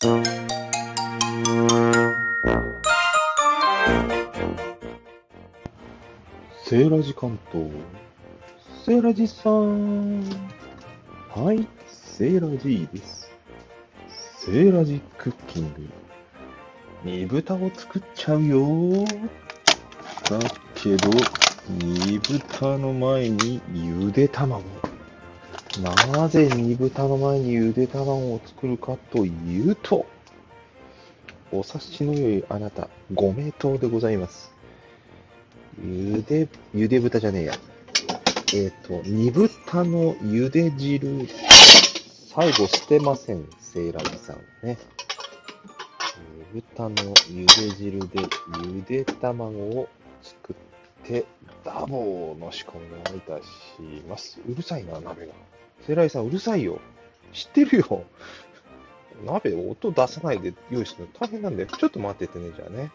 セーラジ関東。セーラジさん。はい、セーラジです。セーラジクッキング。煮豚を作っちゃうよ。だけど、煮豚の前にゆで卵。なぜ煮豚の前にゆで卵を作るかというと、お察しの良いあなた、ご名答でございます。ゆで、ゆで豚じゃねえや。えっ、と、煮豚のゆで汁、最後捨てません、セーラーさんね。煮豚のゆで汁でゆで卵を作って、ダボーの仕込みをいたします。うるさいな、鍋が。セラーさん、うるさいよ。知ってるよ。鍋、音出さないで用意するの大変なんだよ。ちょっと待っててね、じゃあね。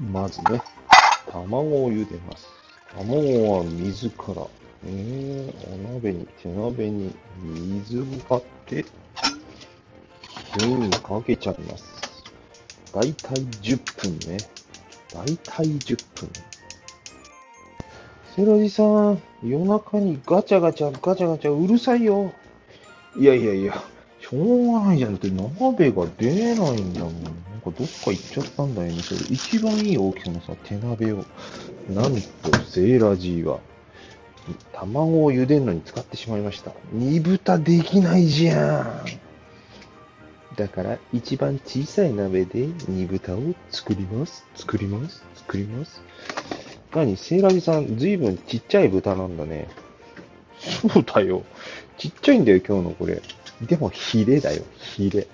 まずね、卵を茹でます。卵は水から、えー、お鍋に、手鍋に水を張って、火にかけちゃいます。だいたい10分ね。だいたい10分。セロジさん、夜中にガチャガチャガチャガチャうるさいよ。いやいやいや、しょうがないじゃんって鍋が出ないんだもん。なんかどっか行っちゃったんだよね。それ一番いい大きさのさ、手鍋を。なんと、セーラジーは、卵を茹でるのに使ってしまいました。煮豚できないじゃん。だから、一番小さい鍋で煮豚を作ります。作ります。作ります。何セーラジさん、ずいぶんちっちゃい豚なんだね。そうだよ。ちっちゃいんだよ、今日のこれ。でも、ヒレだよ、ヒレ。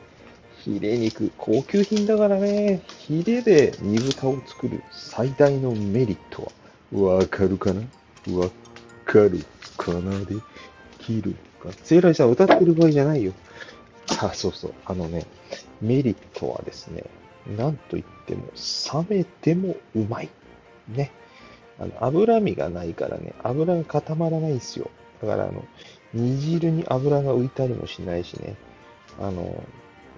ヒレ肉、高級品だからね。ヒレで煮豚を作る最大のメリットは、わかるかな？わかるかなで、切るか。セーラジさん、歌ってる場合じゃないよ。あ、そうそう。あのね、メリットはですね、なんといっても、冷めてもうまい。ね。あの、脂身がないからね、油が固まらないんですよ。だから、あの、煮汁に油が浮いたりもしないしね、あの、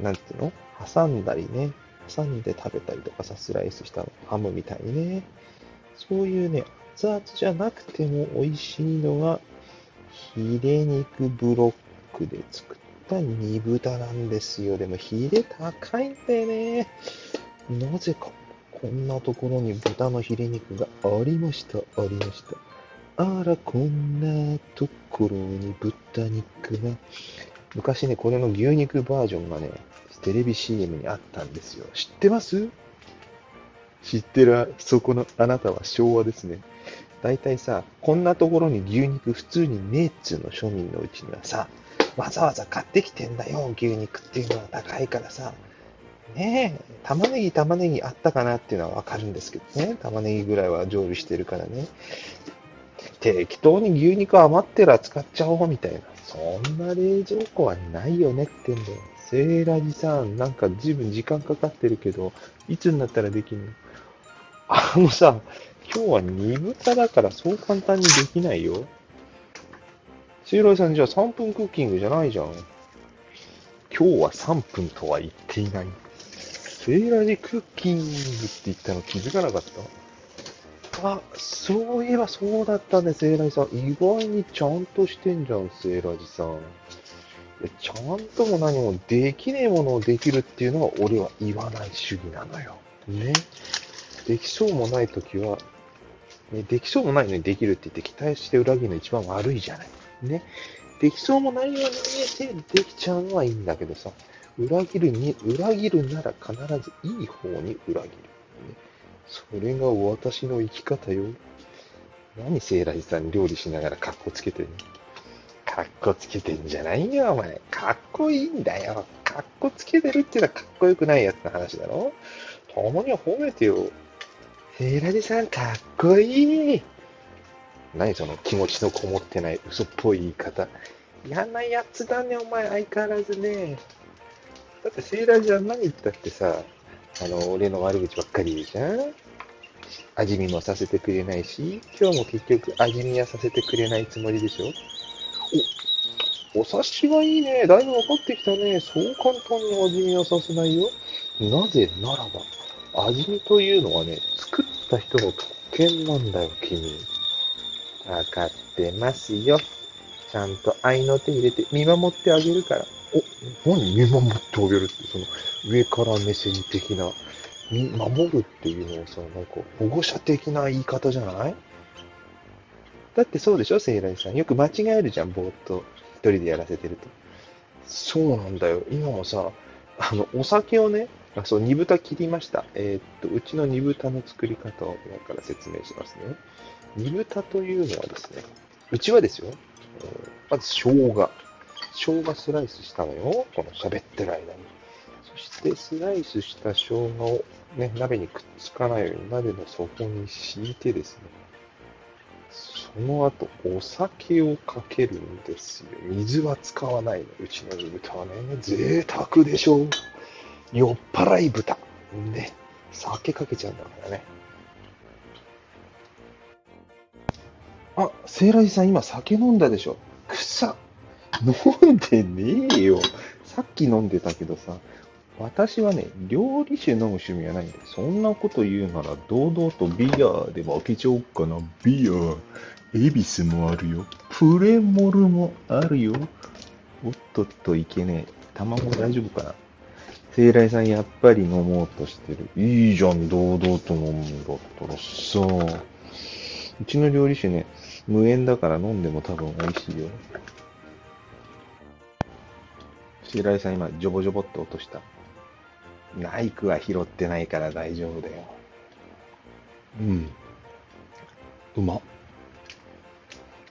なんていうの？挟んだりね、挟んで食べたりとかさ、スライスしたハムみたいにね、そういうね、熱々じゃなくても美味しいのが、ヒレ肉ブロックで作った煮豚なんですよ。でも、ヒレ高いんだよね。なぜか、こんなところに豚のヒレ肉がありました、ありました。あら、こんなところに豚肉が。昔ね、これの牛肉バージョンがね、テレビ CM にあったんですよ。知ってます？知ってる、そこのあなたは昭和ですね。だいたいさ、こんなところに牛肉普通にねえっつうの庶民のうちにはさ、わざわざ買ってきてんだよ、牛肉っていうのは高いからさ。ねえ、玉ねぎ玉ねぎあったかなっていうのはわかるんですけどね。玉ねぎぐらいは常備してるからね。適当に牛肉余ってら使っちゃおうみたいな。そんな冷蔵庫はないよねってんだよ。セーラジさん、なんか随分時間かかってるけど、いつになったらできんの？あのさ、今日は煮豚だからそう簡単にできないよ。セーラジさん、じゃあ3分クッキングじゃないじゃん。今日は3分とは言っていない。セーラジクッキングって言ったの気づかなかった？あ、そういえばそうだったね、セーラジさん。意外にちゃんとしてんじゃん、セーラジさん。ちゃんとも何もできねえものをできるっていうのは俺は言わない主義なのよ。ね。できそうもないときは、ね、できそうもないのにできるって言って期待して裏切るの一番悪いじゃない。ね。できそうもないように見えてできちゃうのはいいんだけどさ、裏切るに、裏切るなら必ずいい方に裏切る。それが私の生き方よ。何セーラジさん料理しながら格好つけてるの？格好つけてんじゃないよ、お前。かっこいいんだよ。かっこつけてるってのはかっこよくないやつの話だろ？たまには褒めてよ。セーラジさん、かっこいい。何その気持ちのこもってない嘘っぽい言い方。嫌なやつだね、お前、相変わらずね。だってセーラージは何言ったってさ、あの、俺の悪口ばっかり言うじゃん味見もさせてくれないし、今日も結局味見はさせてくれないつもりでしょお、お察しがいいね。だいぶ分かってきたね。そう簡単に味見はさせないよ。なぜならば、味見というのはね、作った人の特権なんだよ、君。分かってますよ。ちゃんと愛の手入れて見守ってあげるから。お、何見守ってあげるって、その上から目線的な、見守るっていうのをさ、なんか保護者的な言い方じゃない？だってそうでしょ、聖来さん。よく間違えるじゃん、ぼーっと一人でやらせてると。そうなんだよ。今もさ、あの、お酒をね、あそう、煮豚切りました。えー、っと、うちの煮豚の作り方を今から説明しますね。煮豚というのはですね、うちはですよ、えまず生姜。生姜スライスしたのよ。この喋ってる間に。そしてスライスした生姜をね、鍋にくっつかないように鍋の底に敷いてですね、その後、お酒をかけるんですよ。水は使わないの。うちの豚はね、贅沢でしょう。酔っ払い豚。ね。酒かけちゃうんだからね。あ、セイラジさん今酒飲んだでしょ。くさ。飲んでねえよ。さっき飲んでたけどさ、私はね、料理酒飲む趣味はないんで、そんなこと言うなら堂々とビアでも開けちゃおっかな。ビア。エビスもあるよ。プレモルもあるよ。おっとっといけねえ。卵大丈夫かな聖来さんやっぱり飲もうとしてる。いいじゃん、堂々と飲むんだったらさ。うちの料理酒ね、無塩だから飲んでも多分美味しいよ。白井さん今、ジョボジョボって落とした。ナイクは拾ってないから大丈夫だよ。うん。うまっ。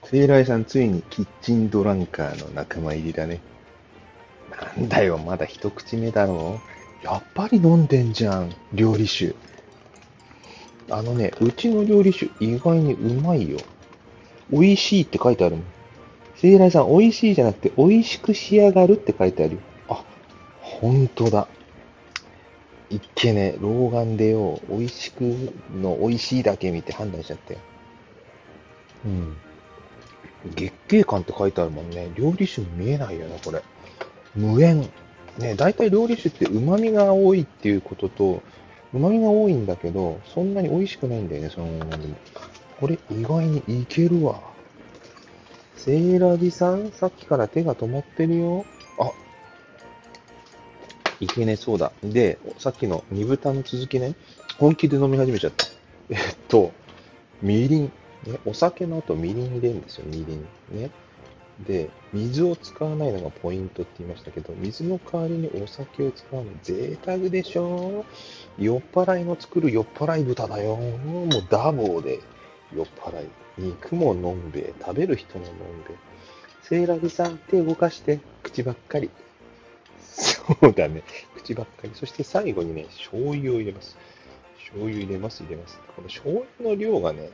聖イさんついにキッチンドランカーの仲間入りだね。なんだよ、まだ一口目だろやっぱり飲んでんじゃん、料理酒。あのね、うちの料理酒意外にうまいよ。美味しいって書いてあるもん。聖来さん、美味しいじゃなくて、美味しく仕上がるって書いてあるよ。あ、ほんとだ。いっけね、老眼でよ、美味しくの美味しいだけ見て判断しちゃったよ。うん。月桂冠って書いてあるもんね。料理酒見えないよね、これ。無塩。ね、大体料理酒って旨味が多いっていうことと、旨味が多いんだけど、そんなに美味しくないんだよね、そのままでも。これ意外にいけるわ。セイラジさん、さっきから手が止まってるよ。あ、いけねそうだ。で、さっきの煮豚の続きね、本気で飲み始めちゃった。えっと、みりん。ね、お酒の後みりん入れるんですよ、みりん。ね。で、水を使わないのがポイントって言いましたけど、水の代わりにお酒を使うの贅沢でしょ酔っ払いの作る酔っ払い豚だよ。もうダボーで酔っ払い。肉ものんべえ、食べる人ものんべえ。セイラギさん、手動かして、口ばっかり。そうだね。口ばっかり。そして最後にね、醤油を入れます。醤油入れます、入れます。この醤油の量がね、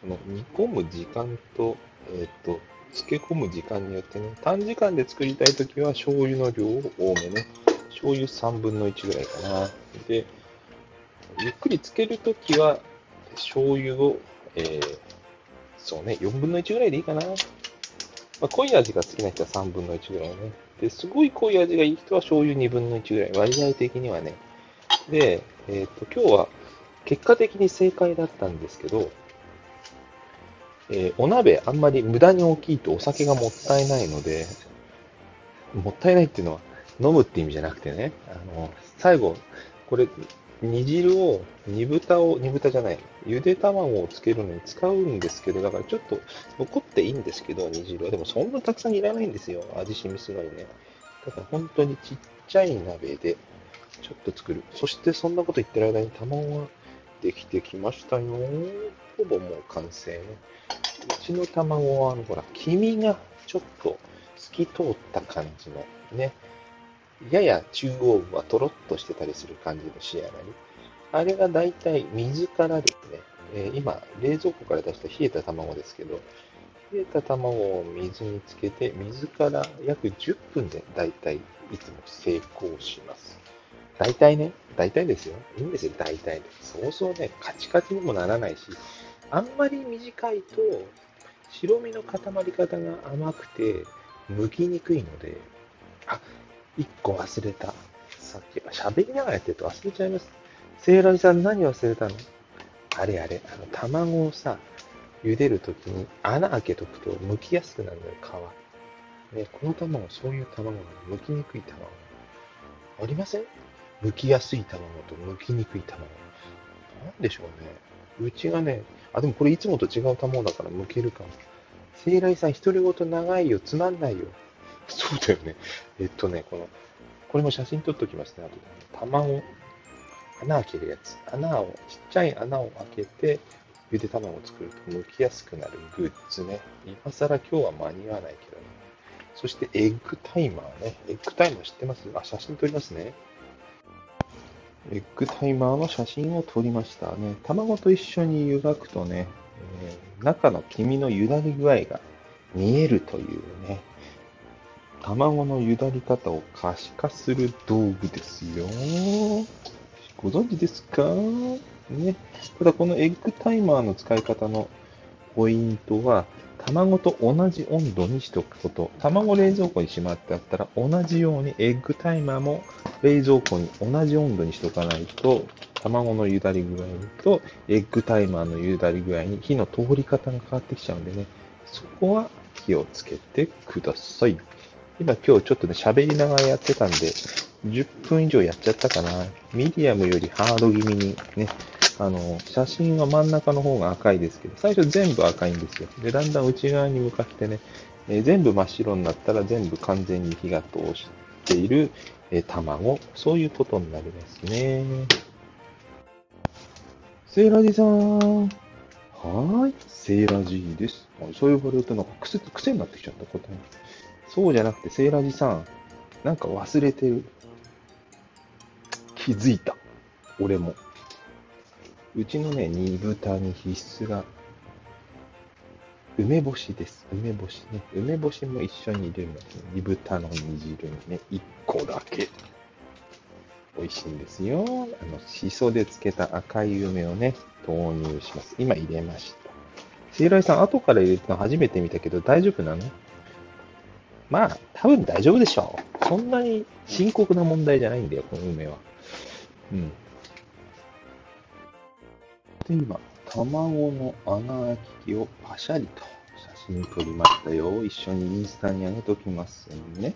その煮込む時間と、えっ、ー、と、漬け込む時間によってね、短時間で作りたいときは醤油の量を多めね。醤油3分の1ぐらいかな。で、ゆっくり漬けるときは、醤油を、えー、そうね、4分の1ぐらいでいいかな。まあ、濃い味が好きな人は3分の1ぐらいね。で、すごい濃い味がいい人は醤油2分の1ぐらい。割合的にはね。で、えっ、ー、と、今日は結果的に正解だったんですけど、えー、お鍋あんまり無駄に大きいとお酒がもったいないので、もったいないっていうのは飲むって意味じゃなくてね、あの、最後、これ、煮汁を、煮豚を、煮豚じゃない、ゆで卵をつけるのに使うんですけど、だからちょっと残っていいんですけど、煮汁は。でもそんなたくさんいらないんですよ。味しみすごいね。だから本当にちっちゃい鍋で、ちょっと作る。そしてそんなこと言ってる間に卵ができてきましたよ。ほぼもう完成ね。うちの卵は、あの、ほら、黄身がちょっと透き通った感じのね、やや中央部はとろっとしてたりする感じの仕上がり。あれがだいたい水からですね、えー、今、冷蔵庫から出した冷えた卵ですけど、冷えた卵を水につけて、水から約10分でだいたいつも成功します。大体ね、大体ですよ。いいんですよ、大体で。そうそうね、カチカチにもならないし、あんまり短いと、白身の固まり方が甘くて、剥きにくいので、あ、一個忘れた。さっき、喋りながらやってると忘れちゃいます。セイラジさん何忘れたの？あれあれ、あの、卵をさ、茹でるときに穴開けとくと剥きやすくなるのよ、皮。ね、この卵、そういう卵なの。剥きにくい卵。ありません？剥きやすい卵と剥きにくい卵。なんでしょうね。うちがね、あ、でもこれいつもと違う卵だから剥けるかも。聖来さん、独り言長いよ。つまんないよ。そうだよね。えっとね、この、これも写真撮っときますね。あとで。卵、穴開けるやつ。穴を、ちっちゃい穴を開けて、ゆで卵を作ると剥きやすくなるグッズね。今更今日は間に合わないけどね。そしてエッグタイマーね。エッグタイマー知ってます？あ、写真撮りますね。エッグタイマーの写真を撮りましたね。卵と一緒に湯がくとね、えー、中の黄身のゆだり具合が見えるというね、卵のゆだり方を可視化する道具ですよ。ご存知ですか？ね。ただこのエッグタイマーの使い方のポイントは、卵と同じ温度にしとくこと。卵冷蔵庫にしまってあったら、同じようにエッグタイマーも冷蔵庫に同じ温度にしとかないと、卵のゆだり具合とエッグタイマーのゆだり具合に火の通り方が変わってきちゃうんでね、そこは気をつけてください。今今日ちょっとね、喋りながらやってたんで、10分以上やっちゃったかな。ミディアムよりハード気味にね、あの、写真は真ん中の方が赤いですけど、最初全部赤いんですよ。で、だんだん内側に向かってね、えー、全部真っ白になったら全部完全に火が通している、えー、卵、そういうことになりますね。セイラジさん。はーい、セイラジです。そう呼ばれるとなんか癖癖になってきちゃった答え。そうじゃなくて、セイラジさん、なんか忘れてる。気づいた。俺も。うちのね、煮豚に必須が、梅干しです。梅干しね。梅干しも一緒に入れますね。煮豚の煮汁にね、1個だけ。美味しいんですよ。あの、しそで漬けた赤い梅をね、投入します。今入れました。シーライさん、後から入れたの初めて見たけど大丈夫なの？まあ、多分大丈夫でしょう。そんなに深刻な問題じゃないんだよ、この梅は。うん。で、今、卵の穴開き器をパシャリと写真撮りましたよ。一緒にインスタに上げときますね。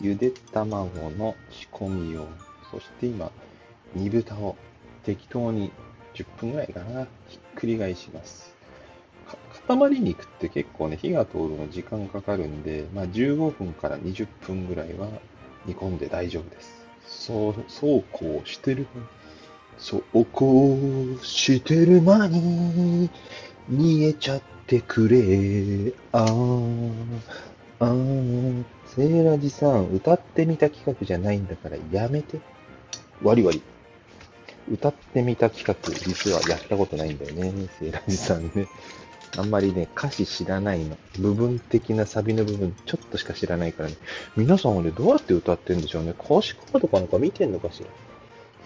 ゆで卵の仕込みを、そして今、煮豚を適当に10分ぐらいかな、ひっくり返します。塊肉って結構ね、火が通るの時間かかるんで、まあ15分から20分ぐらいは煮込んで大丈夫です。そう、そうこうしてるそうこうしてる間に逃げちゃってくれ。あー、あー、セーラジさん、歌ってみた企画じゃないんだからやめて。わりわり。歌ってみた企画、実はやったことないんだよね、セーラジさんね。あんまりね、歌詞知らないの。部分的なサビの部分、ちょっとしか知らないからね。皆さんはね、どうやって歌ってんでしょうね。歌詞カードかなんか見てんのかしら。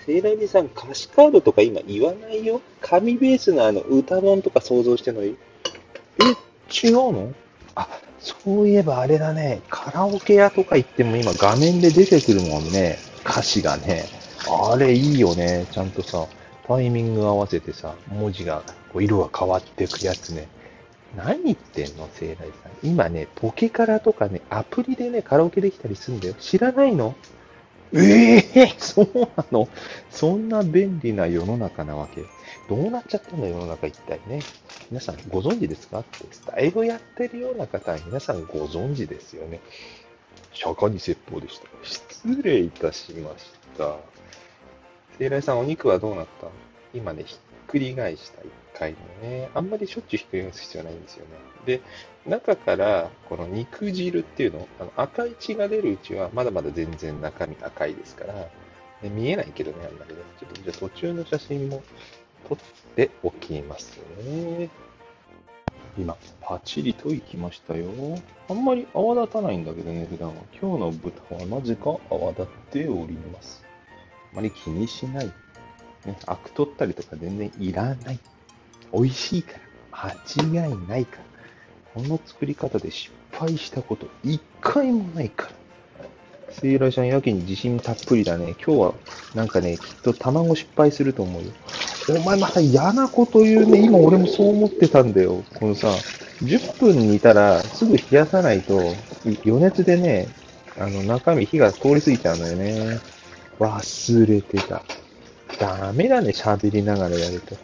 セイラミさん、歌詞カードとか今言わないよ。紙ベースのあの歌本とか想像してんのえ、違うの？あ、そういえばあれだね。カラオケ屋とか行っても今画面で出てくるもんね。歌詞がね。あれいいよね。ちゃんとさ、タイミング合わせてさ、文字が、こう色が変わってくやつね。何言ってんの、セイライさん。今ね、ポケカラとかね、アプリでね、カラオケできたりするんだよ。知らないの？ええー、そうなの？そんな便利な世の中なわけ。どうなっちゃったんだ、世の中一体ね。皆さんご存知ですか？って、スタイルやってるような方は皆さんご存知ですよね。釈迦に説法でした。失礼いたしました。聖来さん、お肉はどうなった？今ね、ひっくり返した一回のね。あんまりしょっちゅうひっくり返す必要ないんですよね。で、中からこの肉汁っていうの、あの赤い血が出るうちはまだまだ全然中身赤いですから、ね、見えないけどね、あんまりね。ちょっとじゃあ途中の写真も撮っておきますね。今、パチリといきましたよ。あんまり泡立たないんだけどね、普段は。今日の豚はなぜか泡立っております。あまり気にしない。ね、アク取ったりとか全然いらない。美味しいから。間違いないから。この作り方で失敗したこと一回もないから。セイラちゃんやけに自信たっぷりだね。今日はなんかね、きっと卵失敗すると思うよ。お前また嫌なこと言うね。今俺もそう思ってたんだよ。このさ、10分煮たらすぐ冷やさないと、余熱でね、あの中身火が通り過ぎちゃうのよね。忘れてた。ダメだね、喋りながらやると。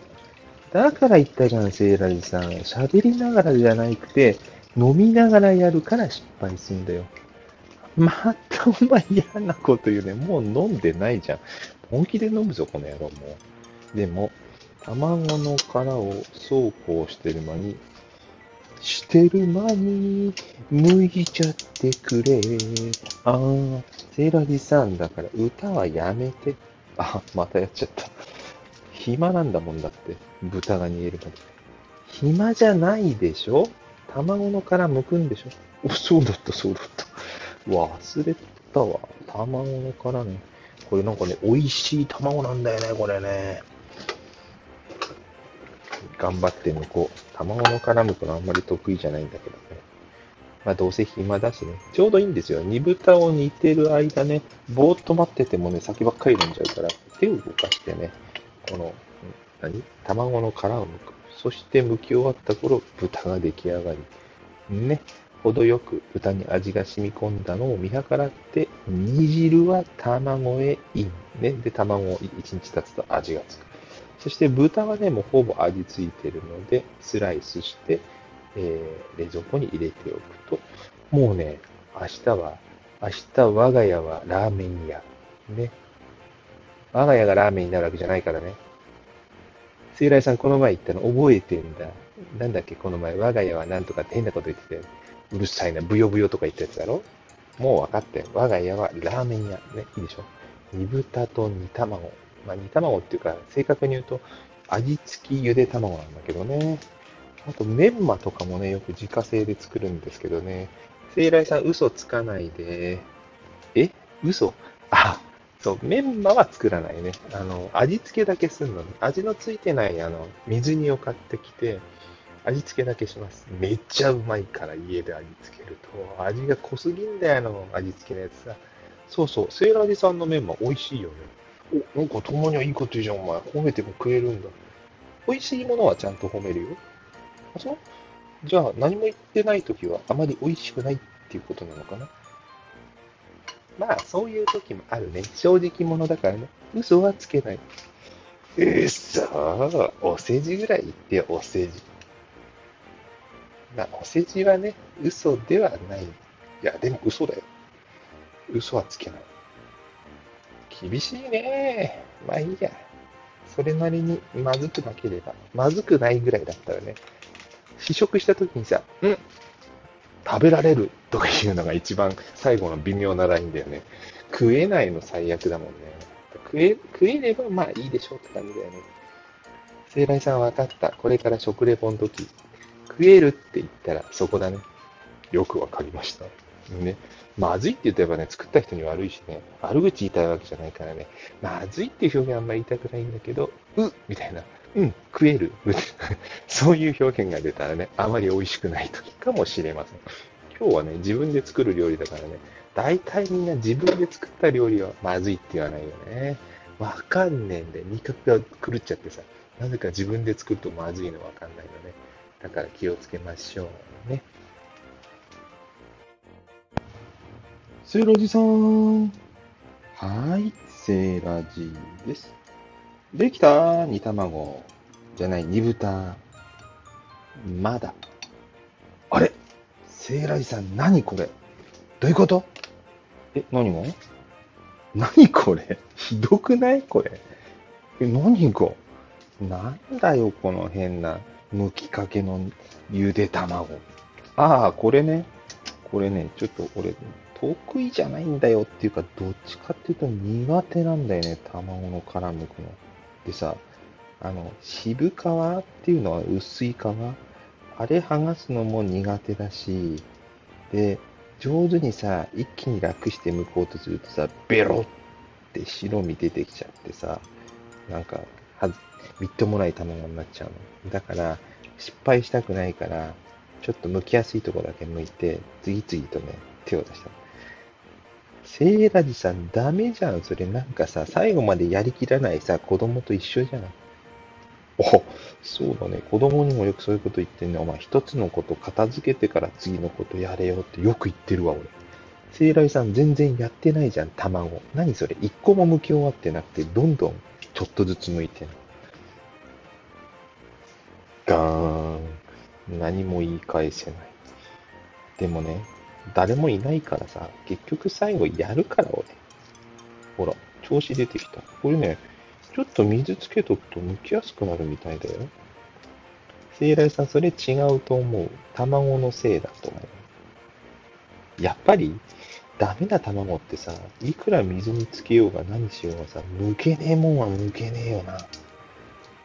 だから言ったじゃん、セイラジさん。喋りながらじゃなくて、飲みながらやるから失敗すんだよ。またお前嫌なこと言うね。もう飲んでないじゃん。本気で飲むぞ、この野郎も。でも、卵の殻をそうこうしてる間に、してる間に、脱いじゃってくれ。あー、セラジさんだから歌はやめて。あ、またやっちゃった。暇なんだもんだって。豚が煮えるまで。暇じゃないでしょ？卵の殻剥くんでしょ？お、そうだった、そうだった。忘れたわ。卵の殻ね。これなんかね、美味しい卵なんだよね、これね。頑張って剥こう。卵の殻剥くのあんまり得意じゃないんだけどね。まあどうせ暇だしね。ちょうどいいんですよ。煮豚を煮てる間ね、ぼーっと待っててもね、先ばっかり飲んじゃうから、手を動かしてね、この、何？卵の殻を剥く。そして剥き終わった頃、豚が出来上がり。ね。程よく豚に味が染み込んだのを見計らって、煮汁は卵へイン。ね。で、卵を1日経つと味がつく。そして豚はね、もうほぼ味ついてるので、スライスして、えー、冷蔵庫に入れておくと、もうね、明日は、明日我が家はラーメン屋。ね。我が家がラーメンになるわけじゃないからね。水来さんこの前言ったの覚えてんだ。なんだっけ、この前、我が家はなんとかって変なこと言ってたよ。うるさいな、ブヨブヨとか言ったやつだろもう分かったよ。我が家はラーメン屋。ね、いいでしょ煮豚と煮卵。まあ、煮卵っていうか、正確に言うと、味付きゆで卵なんだけどね。あと、メンマとかもね、よく自家製で作るんですけどね。聖来さん、嘘つかないで。え？嘘？あ、そう、メンマは作らないね。あの、味付けだけすんのね。味のついてない、あの、水煮を買ってきて、味付けだけします。めっちゃうまいから、家で味付けると。味が濃すぎんだよ、あの、味付けのやつさ。そうそう、セーラージさんのメンマ美味しいよね。お、なんかたまにはいいこと言うじゃん、お前。褒めても食えるんだ。美味しいものはちゃんと褒めるよ。あ、そう？じゃあ、何も言ってないときは、あまり美味しくないっていうことなのかな？まあ、そういう時もあるね。正直者だからね。嘘はつけない。うそお世辞ぐらい言ってよ、お世辞。まあ、お世辞はね、嘘ではない。いや、でも嘘だよ。嘘はつけない。厳しいね。まあいいや。それなりにまずくなければ。まずくないぐらいだったらね、試食した時にさ、うん、食べられるとかいうのが一番最後の微妙なラインだよね。食えないの最悪だもんね。食え、食えればまあいいでしょうって感じだよね。聖来さん分かった。これから食レポの時、食えるって言ったらそこだね。よくわかりました。ね。まずいって言ってばね、作った人に悪いしね、悪口言いたいわけじゃないからね、まずいっていう表現あんまり言いたくないんだけど、うみたいな、うん、食える そういう表現が出たらね、あまり美味しくない時かもしれません。今日はね、自分で作る料理だからね、大体みんな自分で作った料理はまずいって言わないよね。わかんねえんで、味覚が狂っちゃってさ、なぜか自分で作るとまずいのわかんないのね。だから気をつけましょうね。セーラジさん。はい、セーラジです。できた煮卵。じゃない、煮豚。まだ。あれセーラジさん、何これ？どういうこと？え、何が？何これ？ひどくない？これ。え、何が？なんだよ、この変な、剥きかけのゆで卵。ああ、これね。これね、ちょっと俺、得意じゃないんだよっていうか、どっちかっていうと苦手なんだよね、卵の殻剥くの。でさ、あの、渋皮っていうのは薄い皮あれ剥がすのも苦手だし、で、上手にさ、一気に楽して剥こうとするとさ、ベロって白身出てきちゃってさ、なんか、はず、みっともない卵になっちゃうの。だから、失敗したくないから、ちょっと剥きやすいとこだけ剥いて、次々とね、手を出した。セイラジさん、ダメじゃん。それなんかさ、最後までやりきらないさ、子供と一緒じゃん。お、そうだね。子供にもよくそういうこと言ってんね。お前、一つのこと片付けてから次のことやれよってよく言ってるわ、俺。セイラジさん、全然やってないじゃん、卵。何それ？一個も剥き終わってなくて、どんどんちょっとずつ剥いてんの。ガーン。何も言い返せない。でもね、誰もいないからさ、結局最後やるから俺。ほら、調子出てきた。これね、ちょっと水つけとくと剥きやすくなるみたいだよ。聖来さん、それ違うと思う。卵のせいだと思う。やっぱり、ダメな卵ってさ、いくら水につけようが何しようがさ、剥けねえもんは剥けねえよな。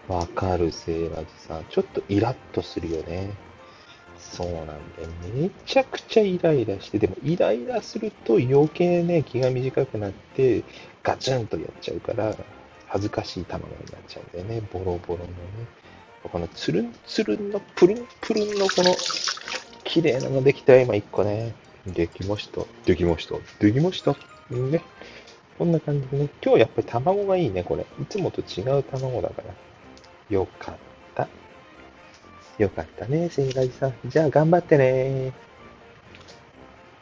わかる、セーラジさん。ちょっとイラッとするよね。そうなんだよ。めちゃくちゃイライラして、でもイライラすると余計ね、気が短くなって、ガツンとやっちゃうから、恥ずかしい卵になっちゃうんだよね。ボロボロのね。このつるんつるんのプルンプルンのこの、綺麗なのできたよ、今一個ね。できました。できました。できました。ね。こんな感じでね。今日やっぱり卵がいいね、これ。いつもと違う卵だから。よかった。よかったね、千貝さん。じゃあ頑張ってね。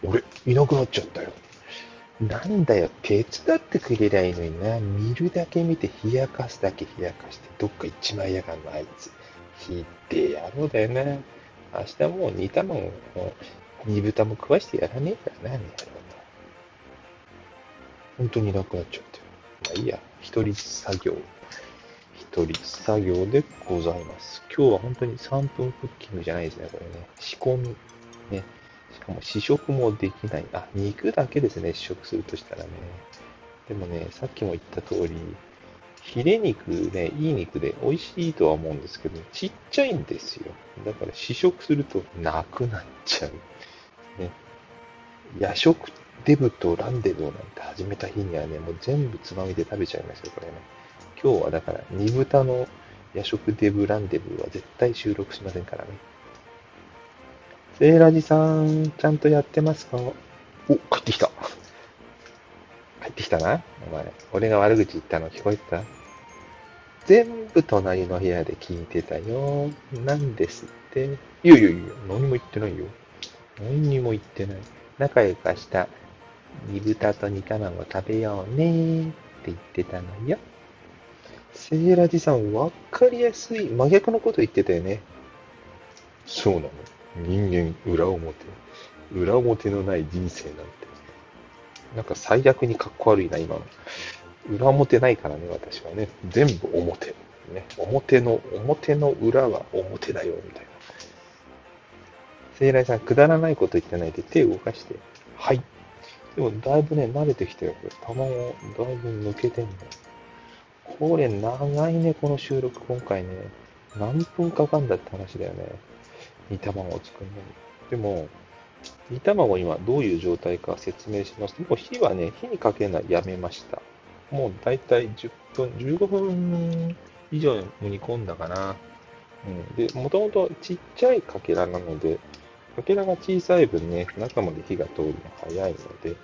俺、いなくなっちゃったよ。なんだよ、手伝ってくれりゃいいのにな。見るだけ見て、冷やかすだけ冷やかして、どっか行っちまいやがんの、あいつ。ひでえ野郎だよな。明日もう煮卵も、煮豚も食わしてやらねえからな、あの野郎本当にいなくなっちゃったよ。まあいいや、一人作業。一人作業でございます。今日は本当に3分クッキングじゃないですね、これね。仕込み。ね。しかも試食もできない。あ、肉だけですね、試食するとしたらね。でもね、さっきも言った通り、ヒレ肉ね、いい肉で美味しいとは思うんですけど、ちっちゃいんですよ。だから試食するとなくなっちゃう。ね。夜食デブとランデブをなんて始めた日にはね、もう全部つまみで食べちゃいますよ、これね。今日はだから、煮豚の夜食デブランデブーは絶対収録しませんからね。セーラジさん、ちゃんとやってますか？お、帰ってきた。帰ってきたな？お前。俺が悪口言ったの聞こえてた？全部隣の部屋で聞いてたよ。なんですって？いやいやいや、何も言ってないよ。何にも言ってない。仲良く明日、煮豚と煮卵食べようねって言ってたのよ。セーラジさん、わかりやすい。真逆のこと言ってたよね。そうなの。人間、裏表。裏表のない人生なんて。なんか最悪にかっこ悪いな、今の。裏表ないからね、私はね。全部表。ね。表の、表の裏は表だよ、みたいな。セイライさん、くだらないこと言ってないで手を動かして。はい。でも、だいぶね、慣れてきたよ。これ、卵、だいぶ抜けてんの。これ、長いね、この収録、今回ね。何分かかんだって話だよね。煮卵を作るのに。でも、煮卵今どういう状態か説明しますと、もう火はね、火にかけないやめました。もうだいたい10分、15分以上煮込んだかな。うん、で、もともとちっちゃいかけらなので、かけらが小さい分ね、中まで火が通るの早いので、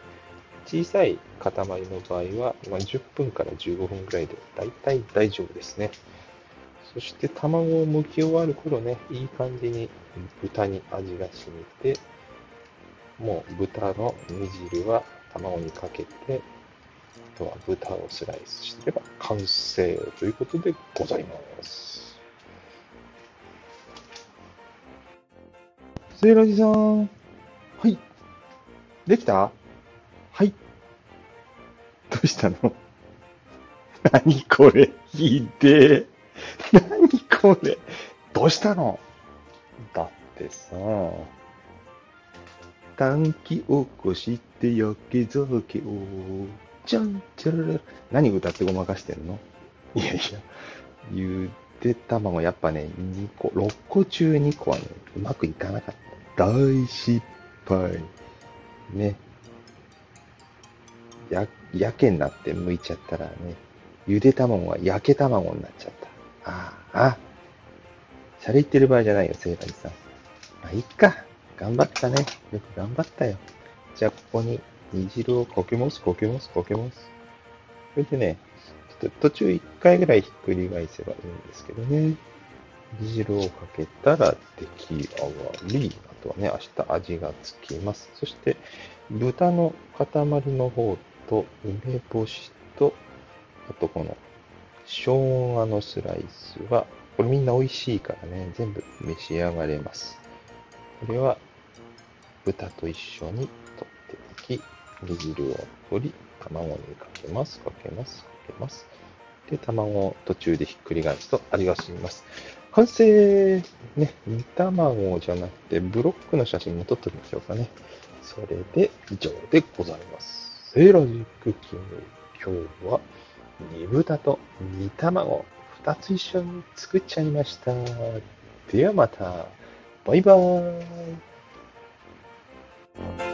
小さい塊の場合は、まあ、10分から15分くらいでだいたい大丈夫ですね。そして卵を剥き終わる頃ね、いい感じに豚に味が染みて、もう豚の煮汁は卵にかけて、あとは豚をスライスしてれば完成ということでございます。セイラジさん。はい。できた？どうしたの？何これ？ひでえ。何これ？どうしたの？だってさ、短期起こして焼け酒を、じゃんちゃらら。何歌ってごまかしてんの？いやいや、ゆで卵やっぱね、2個、6個中2個はね、うまくいかなかった。大失敗。ね。や、やけになって剥いちゃったらね、ゆで卵は焼け卵になっちゃった。ああ、あ、シャレ言ってる場合じゃないよ、聖来さん。まあ、いいか。頑張ったね。よく頑張ったよ。じゃあ、ここに煮汁をかけます、かけます、かけます。それでね、ちょっと途中1回ぐらいひっくり返せばいいんですけどね。煮汁をかけたら出来上がり。あとはね、明日味がつきます。そして、豚の塊の方と梅干しと、あとこの生姜のスライスは、これみんな美味しいからね、全部召し上がれます。これは豚と一緒に取っておき、煮汁を取り、卵にかけます、かけます、かけます。で、卵を途中でひっくり返すと味が染みます。完成ね、煮卵じゃなくて、ブロックの写真も撮っておきましょうかね。それで以上でございます。セーラージクッキング、今日は煮豚と煮卵、2つ一緒に作っちゃいました。ではまた、バイバーイ。